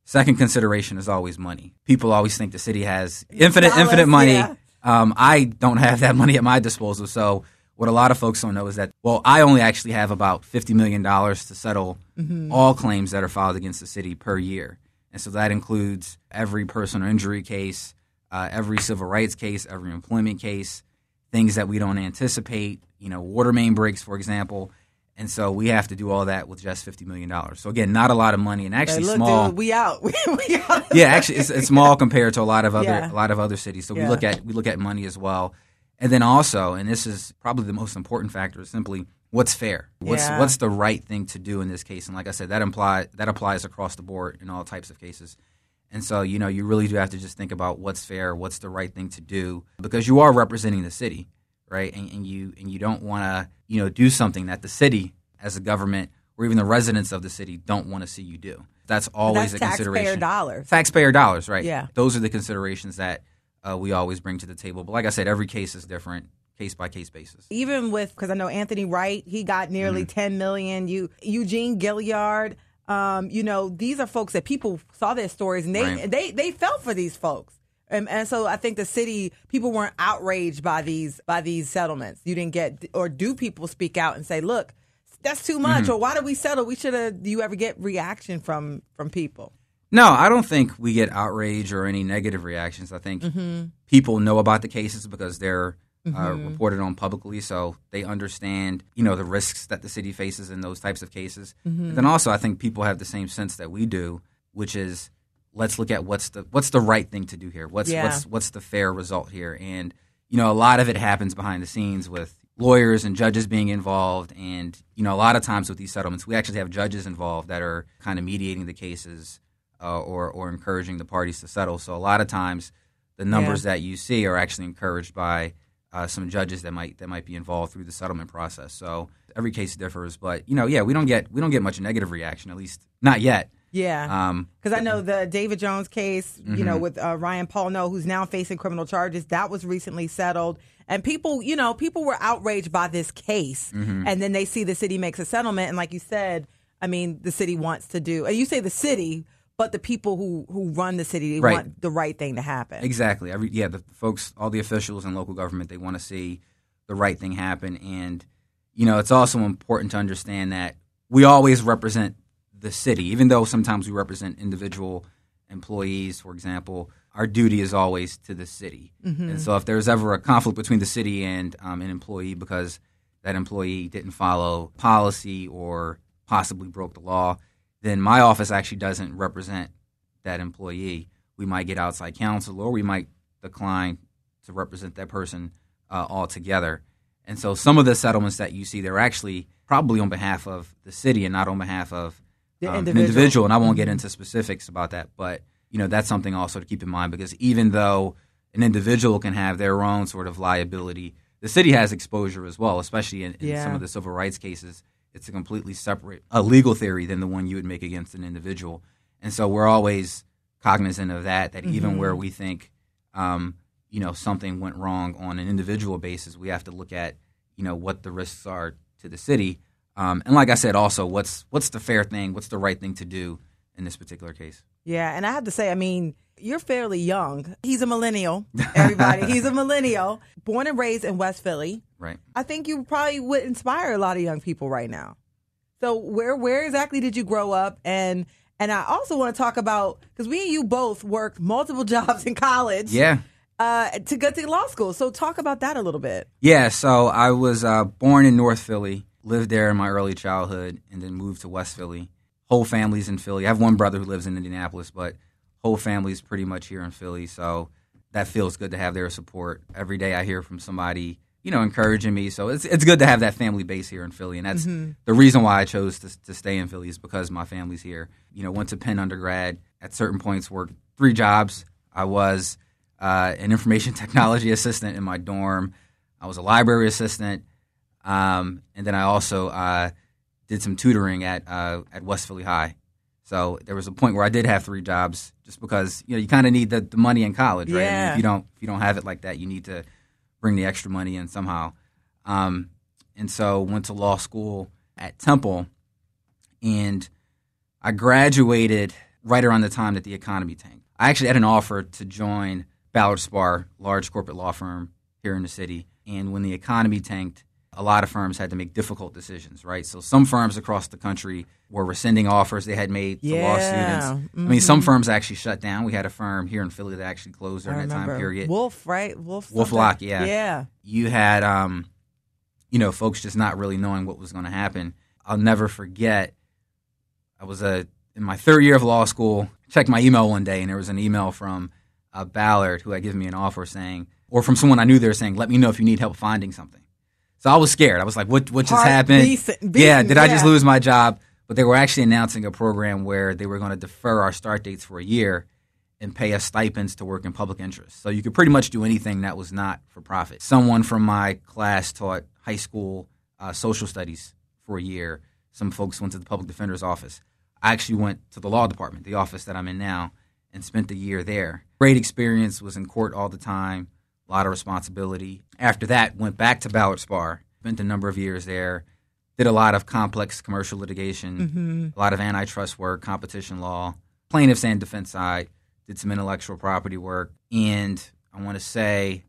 Second consideration is always money. People always think the city has infinite, Dollars, infinite money. yeah. Um, I don't have that money at my disposal, so what a lot of folks don't know is that well, I only actually have about fifty million dollars to settle all claims that are filed against the city per year, and so that includes every personal injury case, uh, every civil rights case, every employment case, things that we don't anticipate. You know, water main breaks, for example. And so we have to do all that with just fifty million dollars. So again, not a lot of money, and actually look, small. dude, we out. we out. yeah, actually, it's, it's small compared to a lot of other Yeah. a lot of other cities. So Yeah. we look at we look at money as well, and then also, and this is probably the most important factor, is simply what's fair. What's Yeah. what's the right thing to do in this case? And like I said, that imply that applies across the board in all types of cases. And so, you know, you really do have to just think about what's fair, what's the right thing to do, because you are representing the city, right? And, and you and you don't want to, you know, do something that the city, as a government, or even the residents of the city don't want to see you do. That's always That's a taxpayer consideration. dollars. Taxpayer dollars, right? Yeah. Those are the considerations that uh, we always bring to the table. But like I said, every case is different, case by case basis. even with because I know Anthony Wright, he got nearly Mm-hmm. 10 million. You Eugene Gilyard, um, you know, these are folks that people saw their stories and they Right. they they felt for these folks. And, and so I think the city people weren't outraged by these by these settlements. You didn't get or do people speak out and say, "Look, that's too much," Mm-hmm. or "Why did we settle? We should have." Do you ever get reaction from from people? No, I don't think we get outrage or any negative reactions. I think people know about the cases because they're uh, reported on publicly, so they understand, you know, the risks that the city faces in those types of cases. And then also, I think people have the same sense that we do, which is let's look at what's the what's the right thing to do here. What's Yeah. what's what's the fair result here? And you know, a lot of it happens behind the scenes with lawyers and judges being involved. And you know, a lot of times with these settlements, we actually have judges involved that are kind of mediating the cases uh, or or encouraging the parties to settle. So a lot of times, the numbers that you see are actually encouraged by uh, some judges that might that might be involved through the settlement process. So every case differs, but you know, yeah, we don't get we don't get much negative reaction, at least not yet. Yeah. Um, Because I know the David Jones case, you Mm-hmm. know, with uh, Ryan Pownall, who's now facing criminal charges, that was recently settled. And people, you know, people were outraged by this case. Mm-hmm. And then they see the city makes a settlement. And like you said, I mean, the city wants to do, and you say the city, but the people who, who run the city, they Right. want the right thing to happen. Exactly. Every yeah, the folks, all the officials in local government, they want to see the right thing happen, and you know, it's also important to understand that we always represent the city, even though sometimes we represent individual employees. For example, our duty is always to the city, and so if there's ever a conflict between the city and um, an employee because that employee didn't follow policy or possibly broke the law, then my office actually doesn't represent that employee. We might get outside counsel or we might decline to represent that person uh, altogether. And so some of the settlements that you see, they're actually probably on behalf of the city and not on behalf of The um, an individual. individual. And I won't get into specifics about that, but you know that's something also to keep in mind because even though an individual can have their own sort of liability, the city has exposure as well, especially in, in Yeah. some of the civil rights cases. It's a completely separate a legal theory than the one you would make against an individual. And so we're always cognizant of that. That even where we think, um, you know, something went wrong on an individual basis, we have to look at, you know, what the risks are to the city. Um, and like I said, also what's what's the fair thing, what's the right thing to do in this particular case. Yeah, and I have to say, I mean, you're fairly young. He's a millennial, everybody. He's a millennial, born and raised in West Philly. Right. I think you probably would inspire a lot of young people right now. So where where exactly did you grow up? And and I also want to talk about because we and you both worked multiple jobs in college. Yeah. Uh, to go to law school. So talk about that a little bit. Yeah, so I was uh, born in North Philly, lived there in my early childhood, and then moved to West Philly. Whole family's in Philly. I have one brother who lives in Indianapolis, but whole family's pretty much here in Philly. So that feels good to have their support. Every day I hear from somebody, you know, encouraging me. So it's it's good to have that family base here in Philly, and that's the reason why I chose to, to stay in Philly is because my family's here. You know, went to Penn undergrad. At certain points, worked three jobs. I was uh, an information technology assistant in my dorm. I was a library assistant, um, and then I also uh, did some tutoring at uh, at West Philly High. So there was a point where I did have three jobs, just because you know you kind of need the, the money in college, right? I mean, if you don't if you don't have it like that, you need to bring the extra money in somehow. Um, and so went to law school at Temple, and I graduated right around the time that the economy tanked. I actually had an offer to join Ballard Spahr, large corporate law firm here in the city. And when the economy tanked, a lot of firms had to make difficult decisions, right? So some firms across the country were rescinding offers they had made to law students. I mean, some firms actually shut down. We had a firm here in Philly that actually closed during that time period Wolf, right? Wolf. Wolf? Lock, yeah. Yeah. you had um, you know folks just not really knowing what was going to happen I'll never forget. I was a in my third year of law school. Checked my email one day, and there was an email from uh, Ballard who had given me an offer saying, or from someone I knew there saying, "Let me know if you need help finding something." So I was scared. I was like, "What? What just Heart happened? yeah, did I just lose my job?" But they were actually announcing a program where they were going to defer our start dates for a year and pay us stipends to work in public interest. So you could pretty much do anything that was not for profit. Someone from my class taught high school uh, social studies for a year. Some folks went to the public defender's office. I actually went to the law department, the office that I'm in now, and spent a year there. Great experience, was in court all the time, a lot of responsibility. After that, went back to Ballard Spahr, spent a number of years there, did a lot of complex commercial litigation, mm-hmm. a lot of antitrust work, competition law, plaintiffs and defense side, did some intellectual property work. And I want to say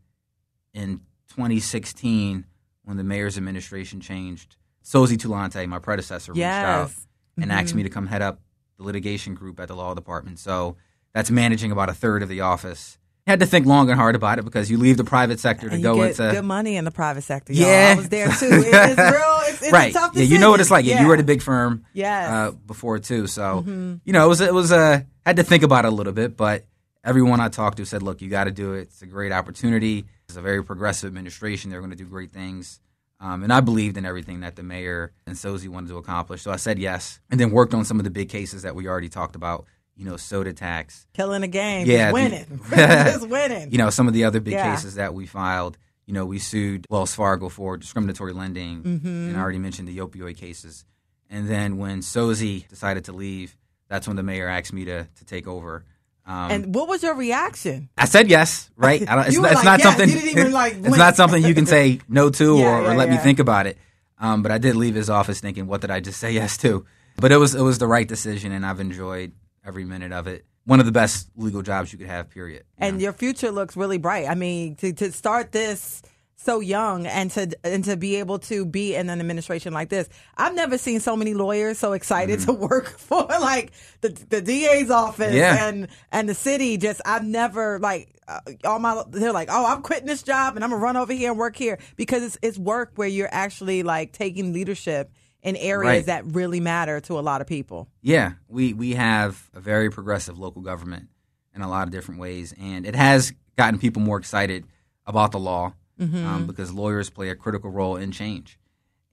in 2016, when the mayor's administration changed, Sozi Tulante, my predecessor, reached out Yes. and asked mm-hmm. me to come head up the litigation group at the law department. So that's managing about a third of the office. Had to think long and hard about it because you leave the private sector to go get into good money in the private sector. y'all. Yeah. I was there too. It- it's real. It's, it's right. yeah, you know what it's like. Yeah. You were at a big firm. Mm-hmm. uh, before too, so you know it was it was uh, had to think about it a little bit, but everyone I talked to said, "Look, you got to do it. It's a great opportunity. It's a very progressive administration. They're going to do great things." Um, and I believed in everything that the mayor and Sozi wanted to accomplish, so I said yes, and then worked on some of the big cases that we already talked about. You know, soda tax, Killing the game. Yeah, winning. Just winning. you know, some of the other big Yeah. cases that we filed. You know, we sued Wells Fargo for discriminatory lending, Mm-hmm. and I already mentioned the opioid cases. And then when Sozi decided to leave, that's when the mayor asked me to to take over. Um, and what was your reaction? I said yes, right? I don't, it's not, it's not yes. something. You didn't even, like, it's not something you can say no to Yeah, or, or yeah, let me think about it. Um, but I did leave his office thinking, what did I just say yes to? But it was it was the right decision, and I've enjoyed every minute of it. One of the best legal jobs you could have. Period. you And know? your future looks really bright. I mean, to, to start this so young and to and to be able to be in an administration like this. I've never seen so many lawyers so excited to work for like the the DA's office Mm-hmm. Yeah. and and the city. Just I've never like uh, all my they're like, oh, I'm quitting this job and I'm gonna run over here and work here because it's it's work where you're actually like taking leadership in areas Right. that really matter to a lot of people. Yeah, we we have a very progressive local government in a lot of different ways, and it has gotten people more excited about the law um, because lawyers play a critical role in change,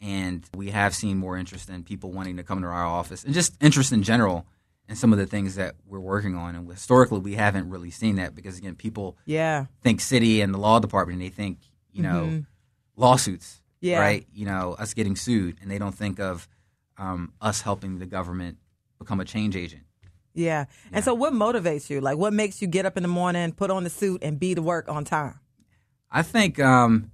and we have seen more interest in people wanting to come to our office and just interest in general in some of the things that we're working on. And historically, we haven't really seen that because again, people Yeah. think city and the law department, and they think you know lawsuits, Yeah. right? You know, us getting sued, and they don't think of um, us helping the government become a change agent. Yeah. And so what motivates you? Like what makes you get up in the morning, put on the suit and be to work on time? I think um,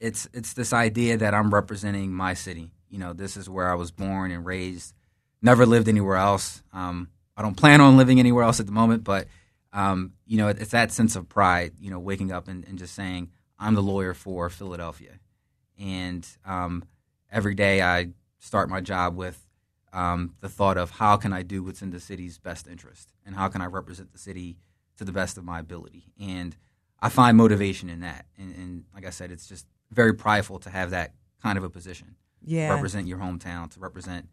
it's it's this idea that I'm representing my city. You know, this is where I was born and raised. Never lived anywhere else. Um, I don't plan on living anywhere else at the moment, but um, you know, it's that sense of pride. You know, waking up and, and just saying, "I'm the lawyer for Philadelphia," and um, every day I start my job with um, the thought of how can I do what's in the city's best interest, and how can I represent the city to the best of my ability, and I find motivation in that. And, and like I said, it's just very prideful to have that kind of a position. Yeah. Represent your hometown, to represent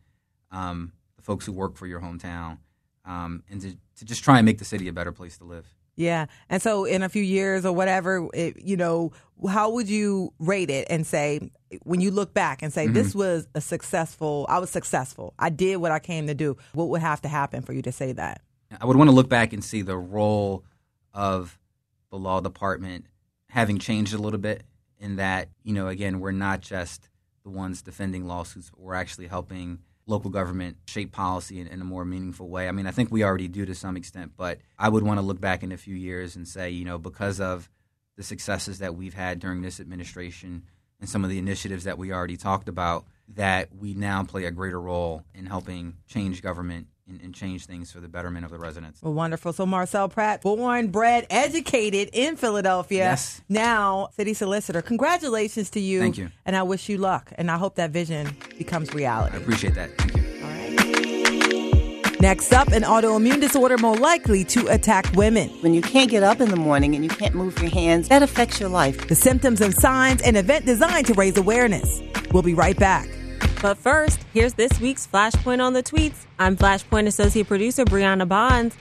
um, the folks who work for your hometown, um, and to, to just try and make the city a better place to live. Yeah. And so in a few years or whatever, it, you know, how would you rate it and say, when you look back and say, Mm-hmm. this was a successful, I was successful. I did what I came to do. What would have to happen for you to say that? I would want to look back and see the role of the law department having changed a little bit in that, you know, again, we're not just the ones defending lawsuits, but we're actually helping local government shape policy in, in a more meaningful way. I mean, I think we already do to some extent, but I would want to look back in a few years and say, you know, because of the successes that we've had during this administration and some of the initiatives that we already talked about, that we now play a greater role in helping change government and, and change things for the betterment of the residents. Well, wonderful. So Marcel Pratt, born, bred, educated in Philadelphia. Yes. Now city solicitor. Congratulations to you. Thank you. And I wish you luck. And I hope that vision becomes reality. I appreciate that. Thank you. All right. Next up, an autoimmune disorder more likely to attack women. When you can't get up in the morning and you can't move your hands, that affects your life. The symptoms and signs, an event designed to raise awareness. We'll be right back. But first, here's this week's Flashpoint on the tweets. I'm Flashpoint Associate Producer Brianna Bonds.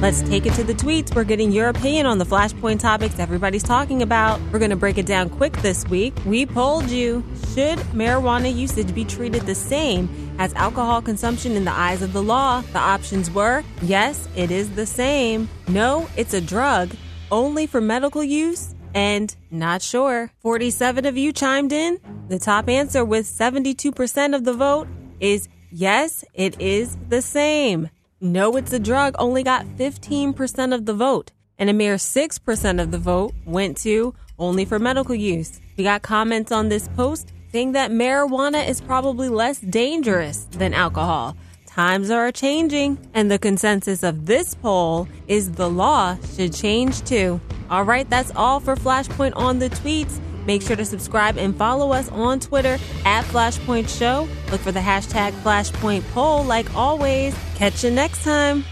Let's take it to the tweets. We're getting your opinion on the Flashpoint topics everybody's talking about. We're going to break it down quick this week. We polled you Should marijuana usage be treated the same as alcohol consumption in the eyes of the law? The options were yes, it is the same, no, it's a drug, only for medical use, and not sure. 47 of you chimed in. The top answer with 72% of the vote is yes, it is the same. No, it's a drug only got 15% of the vote, and a mere 6% of the vote went to only for medical use. We got comments on this post saying that marijuana is probably less dangerous than alcohol. Times are changing, and the consensus of this poll is the law should change too. All right, that's all for Flashpoint on the tweets. Make sure to subscribe and follow us on Twitter at Flashpoint Show. Look for the hashtag Flashpoint poll like always. Catch you next time.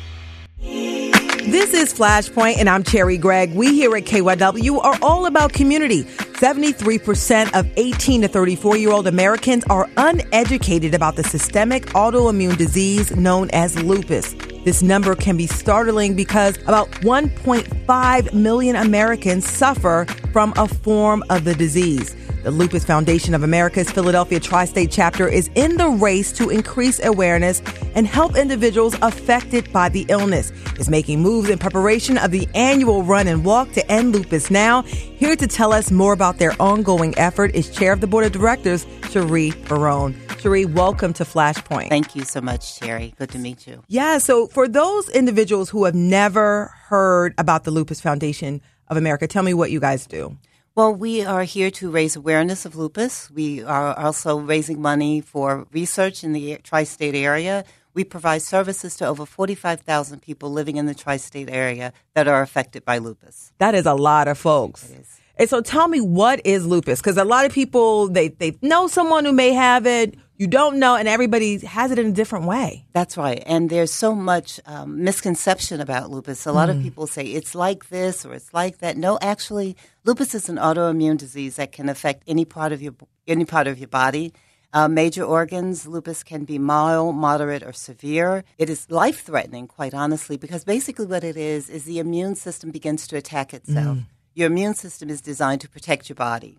This is Flashpoint, and I'm Cherri Gregg. We here at KYW are all about community. 73% of 18 to 34 year old Americans are uneducated about the systemic autoimmune disease known as lupus. This number can be startling because about 1.5 million Americans suffer from a form of the disease. The Lupus Foundation of America's Philadelphia Tri State chapter is in the race to increase awareness and help individuals affected by the illness. Is making moves in preparation of the annual run and walk to end lupus now. Here to tell us more about their ongoing effort is Chair of the Board of Directors, Cherie Barone. Cherie, welcome to Flashpoint. Thank you so much, Cherri. Good to meet you. Yeah, so for those individuals who have never heard about the Lupus Foundation of America, tell me what you guys do. Well, we are here to raise awareness of lupus. We are also raising money for research in the tri state area. We provide services to over 45,000 people living in the tri state area that are affected by lupus. That is a lot of folks. And so tell me, what is lupus? Because a lot of people, they, they know someone who may have it, you don't know, and everybody has it in a different way. That's right. And there's so much um, misconception about lupus. A lot of people say it's like this or it's like that. No, actually, lupus is an autoimmune disease that can affect any part of your any part of your body. Uh, major organs, lupus can be mild, moderate, or severe. It is life threatening, quite honestly, because basically what it is is the immune system begins to attack itself. Your immune system is designed to protect your body.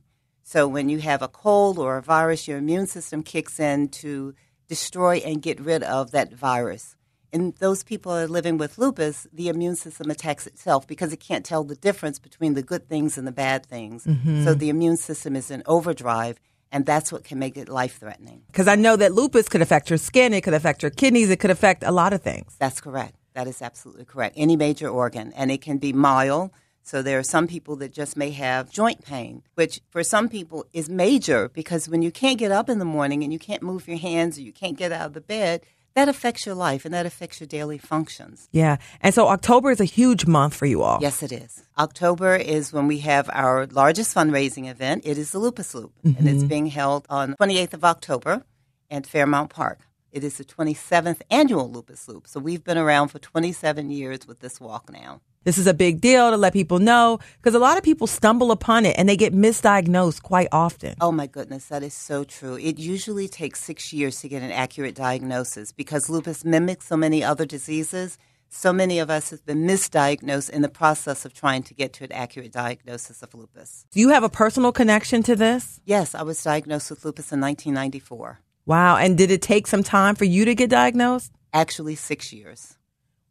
So when you have a cold or a virus, your immune system kicks in to destroy and get rid of that virus. And those people are living with lupus, the immune system attacks itself because it can't tell the difference between the good things and the bad things. So mm-hmm. the immune system is in overdrive, and that's what can make it life threatening. Because I know that lupus could affect your skin, it could affect your kidneys, it could affect a lot of things. That's correct. That is absolutely correct. Any major organ, and it can be mild. So there are some people that just may have joint pain, which for some people is major because when you can't get up in the morning and you can't move your hands or you can't get out of the bed, that affects your life and that affects your daily functions. Yeah. And so October is a huge month for you all. Yes, it is. October is when we have our largest fundraising event. It is the Lupus Loop, and it's mm-hmm. being held on 28th of October at Fairmount Park. It is the 27th annual Lupus Loop. So we've been around for 27 years with this walk now. This is a big deal to let people know because a lot of people stumble upon it and they get misdiagnosed quite often. Oh my goodness, that is so true. It usually takes six years to get an accurate diagnosis because lupus mimics so many other diseases. So many of us have been misdiagnosed in the process of trying to get to an accurate diagnosis of lupus. Do you have a personal connection to this? Yes, I was diagnosed with lupus in 1994. Wow. And did it take some time for you to get diagnosed? Actually, six years.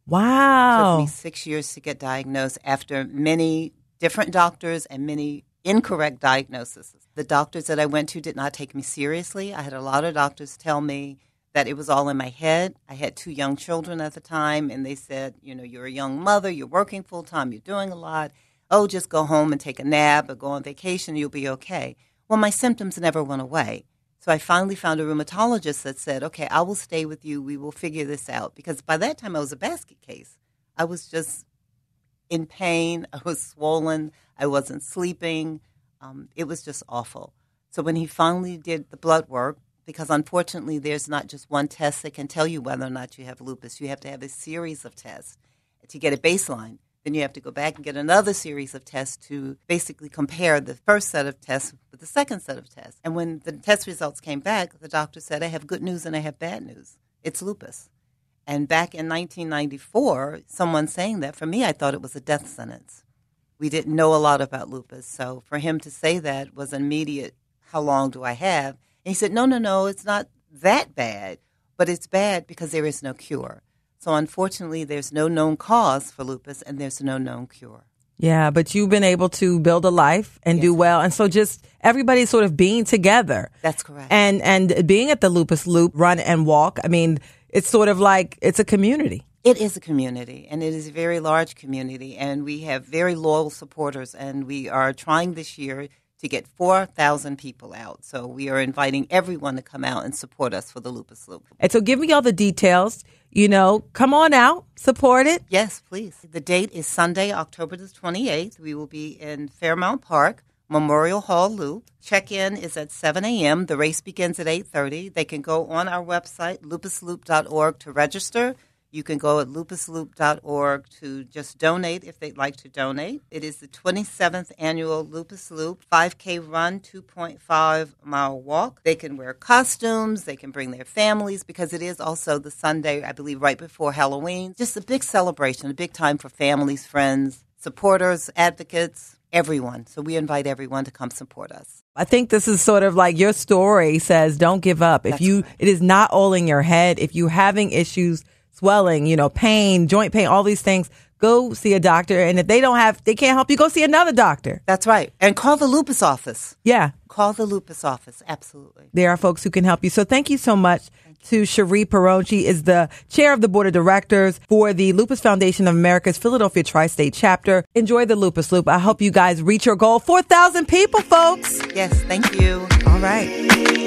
Wow. took me six years to get diagnosed after many different doctors and many incorrect diagnoses. The doctors that I went to did not take me seriously. I had a lot of doctors tell me that it was all in my head. I had two young children at the time, and they said, you know, you're a young mother, you're working full time, you're doing a lot. Oh, just go home and take a nap or go on vacation, you'll be okay. Well, my symptoms never went away. So I finally found a rheumatologist that said, okay, I will stay with you. We will figure this out. Because by that time, I was a basket case. I was just in pain. I was swollen. I wasn't sleeping. Um, it was just awful. So when he finally did the blood work, because unfortunately, there's not just one test that can tell you whether or not you have lupus, you have to have a series of tests to get a baseline. Then you have to go back and get another series of tests to basically compare the first set of tests with the second set of tests. And when the test results came back, the doctor said, I have good news and I have bad news. It's lupus. And back in 1994, someone saying that, for me, I thought it was a death sentence. We didn't know a lot about lupus. So for him to say that was immediate, how long do I have? And he said, no, no, no, it's not that bad, but it's bad because there is no cure. So unfortunately, there's no known cause for lupus and there's no known cure. Yeah, but you've been able to build a life and Yes. do well. And so just everybody sort of being together. That's correct. And and being at the Lupus Loop, run and walk. I mean, it's sort of like it's a community. It is a community, and it is a very large community, and we have very loyal supporters. And we are trying this year to get 4,000 people out. So we are inviting everyone to come out and support us for the Lupus Loop. And so give me all the details. You know, come on out, support it. Yes, please. The date is Sunday, October the 28th. We will be in Fairmount Park, Memorial Hall Loop. Check-in is at 7 a.m. The race begins at 8.30. They can go on our website, lupusloop.org, to register. You can go at lupusloop.org to just donate if they'd like to donate. It is the 27th annual Lupus Loop 5K run, 2.5 mile walk. They can wear costumes, they can bring their families because it is also the Sunday, I believe, right before Halloween. Just a big celebration, a big time for families, friends, supporters, advocates, everyone. So we invite everyone to come support us. I think this is sort of like your story says don't give up. If you right. it is not all in your head, if you're having issues, swelling, you know, pain, joint pain, all these things, go see a doctor and if they don't have they can't help you, go see another doctor. That's right. And call the lupus office. Yeah. Call the lupus office. Absolutely. There are folks who can help you. So thank you so much to Cherie Perron. She is the chair of the board of directors for the Lupus Foundation of America's Philadelphia Tri-State chapter. Enjoy the Lupus Loop. I hope you guys reach your goal. 4,000 people, folks. Yes, thank you. All right.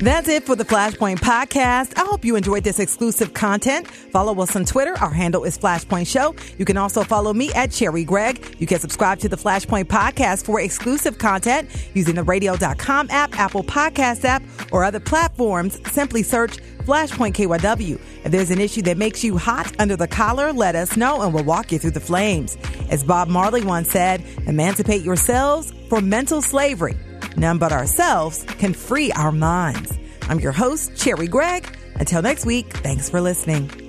That's it for the Flashpoint podcast. I hope you enjoyed this exclusive content. Follow us on Twitter. Our handle is Flashpoint Show. You can also follow me at Cherri Gregg. You can subscribe to the Flashpoint podcast for exclusive content using the radio.com app, Apple Podcast app, or other platforms. Simply search Flashpoint KYW. If there's an issue that makes you hot under the collar, let us know and we'll walk you through the flames. As Bob Marley once said, emancipate yourselves from mental slavery. None but ourselves can free our minds. I'm your host, Cherri Gregg. Until next week, thanks for listening.